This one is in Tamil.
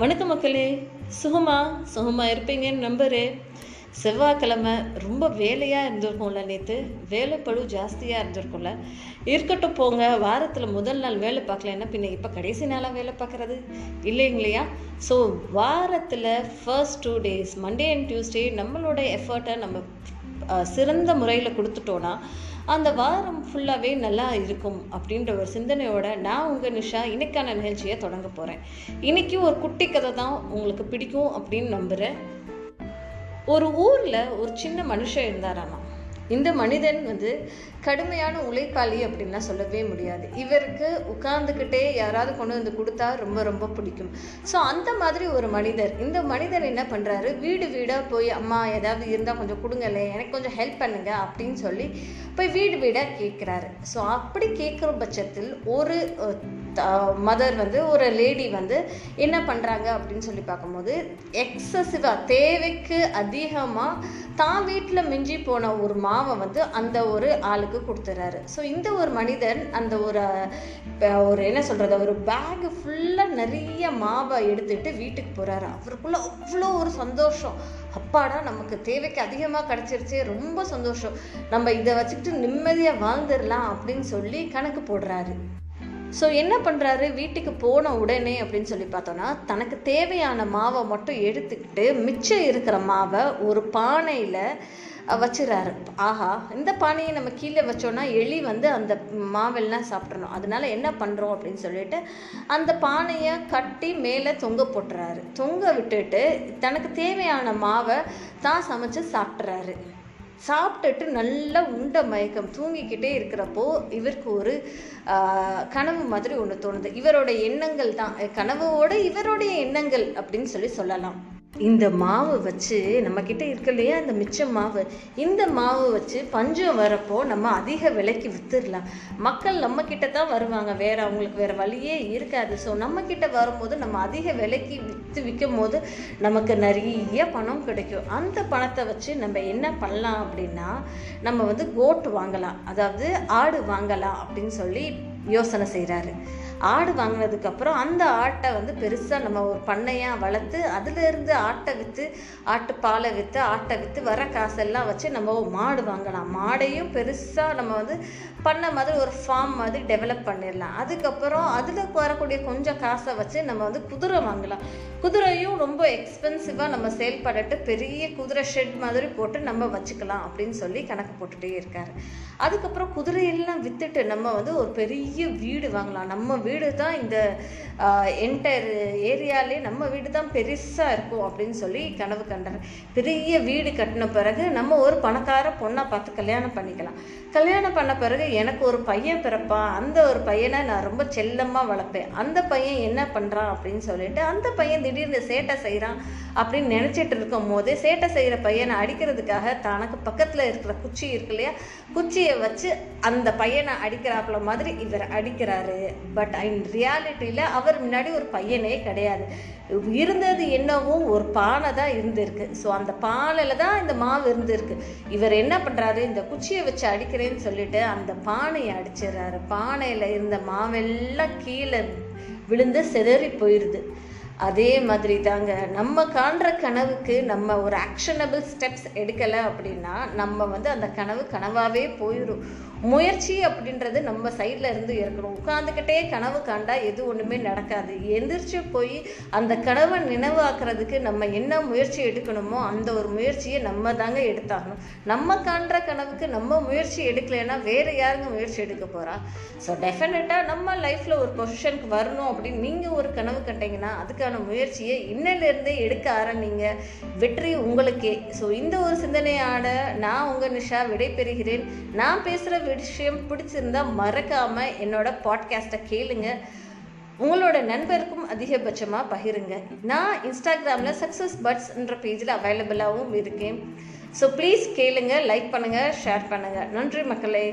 வணக்கம் மக்களே. சுகமா? சுகமா இருப்பீங்கன்னு நம்புறேன். செவ்வாய்க்கிழமை ரொம்ப வேலையாக இருந்திருக்கும்ல நேற்று வேலைப்பழு ஜாஸ்தியாக இருந்திருக்கும்ல. இருக்கட்டும் போங்க. வாரத்தில் முதல் நாள் வேலை பார்க்கலன்னா பின்ன இப்போ கடைசி நாளாக வேலை பார்க்குறது. இல்லைங்களையா? ஸோ வாரத்தில் first two days Monday and Tuesday நம்மளோட எஃபர்ட்டை நம்ம சிறந்த முறையில் கொடுத்துட்டோன்னா அந்த வாரம் ஃபுல்லாகவே நல்லா இருக்கும் அப்படின்ற ஒரு சிந்தனையோட நான் உங்கள் நிஷா இன்னைக்கான நிகழ்ச்சியை தொடங்க போகிறேன் இன்னைக்கு ஒரு குட்டி கதை தான் உங்களுக்கு பிடிக்கும் அப்படின்னு நம்புகிறேன் ஒரு ஊரில் ஒரு சின்ன மனுஷன் இருந்தாராமா? இந்த மனிதன் வந்து கடுமையான உழைப்பாளி அப்படின்லாம் சொல்லவே முடியாது. இவருக்கு உட்கார்ந்துக்கிட்டே யாராவது கொண்டு வந்து கொடுத்தா ரொம்ப ரொம்ப பிடிக்கும். ஸோ அந்த மாதிரி ஒரு மனிதர் இந்த மனிதர் என்ன பண்ணுறாரு வீடு வீடாக போய் அம்மா ஏதாவது இருந்தால் கொஞ்சம் கொடுங்களே எனக்கு கொஞ்சம் ஹெல்ப் பண்ணுங்க அப்படின்னு சொல்லி போய் வீடு வீடாக கேட்குறாரு ஸோ அப்படி கேட்குற பட்சத்தில் ஒரு மதர் வந்து ஒரு லேடி வந்து என்ன பண்ணுறாங்க அப்படின்னு சொல்லி பார்க்கும்போது எக்ஸசிவாக தேவைக்கு அதிகமாக தான் வீட்டில் மிஞ்சி போன ஒரு மாவை வந்து அந்த ஒரு ஆளுக்கு கொடுத்துறாரு. ஸோ இந்த ஒரு மனிதன் அந்த ஒரு ஒரு என்ன சொல்கிறது ஒரு பேக் ஃபுல்லாக நிறைய மாவை எடுத்துட்டு வீட்டுக்கு போகிறாரு அவருக்குள்ள அவ்வளோ ஒரு சந்தோஷம். அப்பாடா நமக்கு தேவைக்கு அதிகமாக கிடச்சிருச்சே ரொம்ப சந்தோஷம். நம்ம இதை வச்சுக்கிட்டு நிம்மதியாக வாழ்ந்துடலாம் அப்படின்னு சொல்லி கணக்கு போடுறாரு. ஸோ என்ன பண்ணுறாரு வீட்டுக்கு போன உடனே அப்படின்னு சொல்லி பார்த்தோன்னா தனக்கு தேவையான மாவை மட்டும் எடுத்துக்கிட்டு மிச்சம் இருக்கிற மாவை ஒரு பானையில் வச்சுறாரு. ஆஹா இந்த பானையை நம்ம கீழே வச்சோன்னா எலி வந்து அந்த மாவெல்லாம் சாப்பிட்றணும் அதனால என்ன பண்ணுறோம் அப்படின்னு சொல்லிட்டு அந்த பானையை கட்டி மேலே தொங்க போட்டுறாரு. தொங்க விட்டுட்டு தனக்கு தேவையான மாவை தான் சமைச்சு சாப்பிட்றாரு. சாப்பிட்டுட்டு நல்லா உண்ட மயக்கம் தூங்கிக்கிட்டே இருக்கிறப்போ இவருக்கு ஒரு கனவு மாதிரி ஒன்று தோணுது. இவரோட எண்ணங்கள் தான். கனவோட இவருடைய எண்ணங்கள் அப்படின்னு சொல்லி சொல்லலாம். இந்த மாவு வச்சு நம்ம கிட்ட இருக்கு இல்லையா? இந்த மிச்ச மாவு. இந்த மாவு வச்சு பஞ்சம் வரப்போ நம்ம அதிக விலைக்கு வித்துடலாம். மக்கள் நம்ம கிட்ட தான் வருவாங்க. வேற அவங்களுக்கு வேற வழியே இருக்காது. ஸோ நம்ம கிட்ட வரும்போது நம்ம அதிக விலைக்கு விற்று விற்கும் போது நமக்கு நிறைய பணம் கிடைக்கும். அந்த பணத்தை வச்சு நம்ம என்ன பண்ணலாம் அப்படின்னா நம்ம வந்து கோட் வாங்கலாம். அதாவது ஆடு வாங்கலாம் அப்படின்னு சொல்லி யோசனை செய்கிறாரு ஆடு வாங்கினதுக்கப்புறம் அந்த ஆட்டை வந்து பெருசாக நம்ம ஒரு பண்ணையாக வளர்த்து அதுலேருந்து ஆட்டை விற்று ஆட்டு பாலை விற்று ஆட்டை விற்று வர காசெல்லாம் வச்சு நம்ம மாடு வாங்கலாம். மாடையும் பெருசாக நம்ம வந்து பண்ண மாதிரி ஒரு ஃபார்ம் மாதிரி டெவலப் பண்ணிடலாம். அதுக்கப்புறம் அதில் வரக்கூடிய கொஞ்சம் காசை வச்சு நம்ம வந்து குதிரை வாங்கலாம். குதிரையும் ரொம்ப எக்ஸ்பென்சிவாக நம்ம செயல்படட்டு பெரிய குதிரை ஷெட் மாதிரி போட்டு நம்ம வச்சுக்கலாம் அப்படின்னு சொல்லி கணக்கு போட்டுகிட்டே இருக்கார். அதுக்கப்புறம் குதிரையெல்லாம் விற்றுட்டு நம்ம வந்து ஒரு பெரிய வீடு வாங்கலாம். நம்ம வீடு தான் இந்த என்டையர் ஏரியாலே நம்ம வீடு தான் பெருசாக இருக்கும் அப்படின்னு சொல்லி கனவு கண்டார். பெரிய வீடு கட்டின பிறகு நம்ம ஒரு பணக்கார பொண்ணை பார்த்து கல்யாணம் பண்ணிக்கலாம். கல்யாணம் பண்ண பிறகு எனக்கு ஒரு பையன் பிறப்பான். அந்த ஒரு பையனை நான் ரொம்ப செல்லமாக வளர்ப்பேன். அந்த பையன் என்ன பண்ணுறான் அப்படின்னு சொல்லிட்டு அந்த பையன் திடீர்னு சேட்டை செய்கிறான் அப்படின்னு நினச்சிட்டு இருக்கும் போதே சேட்டை செய்கிற பையனை அடிக்கிறதுக்காக தனக்கு பக்கத்தில் இருக்கிற குச்சி இருக்கு இல்லையா? குச்சியை வச்சு அந்த பையனை அடிக்கிறாப்புல மாதிரி இவர் அடிக்கிறாரு. பட் இன் ரியாலிட்டியில் அவர் முன்னாடி ஒரு பையனே கிடையாது. இருந்தது என்னவோ ஒரு பானை தான் இருந்திருக்கு. ஸோ அந்த பானையில் தான் இந்த மாவு இருந்திருக்கு. இவர் என்ன பண்ணுறாரு இந்த குச்சியை வச்சு அடிக்கிறேன்னு சொல்லிட்டு அந்த பானையை அடிச்சிடுறாரு. பானையில் இருந்த மாவெல்லாம் கீழே விழுந்து சிதறி போயிடுது அதே மாதிரி தாங்க நம்ம காண்ற கனவுக்கு நம்ம ஒரு ஆக்ஷனபிள் ஸ்டெப்ஸ் எடுக்கலை அப்படின்னா நம்ம வந்து அந்த கனவு கனவாகவே போயிடும் முயற்சி அப்படின்றது நம்ம சைடில் இருந்து இருக்கணும் உட்காந்துக்கிட்டே கனவு காண்டா எது ஒன்றுமே நடக்காது. எந்திரிச்சு போய் அந்த கனவை நினைவாக்குறதுக்கு நம்ம என்ன முயற்சி எடுக்கணுமோ அந்த ஒரு முயற்சியை நம்ம தாங்க எடுத்தாகணும். நம்ம காண்ற கனவுக்கு நம்ம முயற்சி எடுக்கலைன்னா வேறு யாருங்க முயற்சி எடுக்க போகிறா ஸோ டெஃபினட்டாக நம்ம லைஃப்பில் ஒரு பொசிஷனுக்கு வரணும் அப்படின்னு நீங்கள் ஒரு கனவு கண்டீங்கன்னா அதுக்கான முயற்சியை இன்னிலிருந்தே எடுக்க ஆரம்பிங்க. வெற்றி உங்களுக்கே. ஸோ இந்த ஒரு சிந்தனையோட நான் உங்கள் நிஷா விடைபெறுகிறேன். நான் பேசுகிற விஷயம் பிடிச்சிருந்தா மறக்காமல் என்னோட பாட்காஸ்ட்டை கேளுங்க. உங்களோட நண்பருக்கும் அதிகபட்சமாக பகிருங்க. நான் இன்ஸ்டாகிராமில் சக்ஸஸ் பட்ஸ்ன்ற பேஜில் அவைலபிளாகவும் இருக்கேன். ஸோ ப்ளீஸ் கேளுங்க லைக் பண்ணுங்கள் ஷேர் பண்ணுங்கள் நன்றி மக்களே.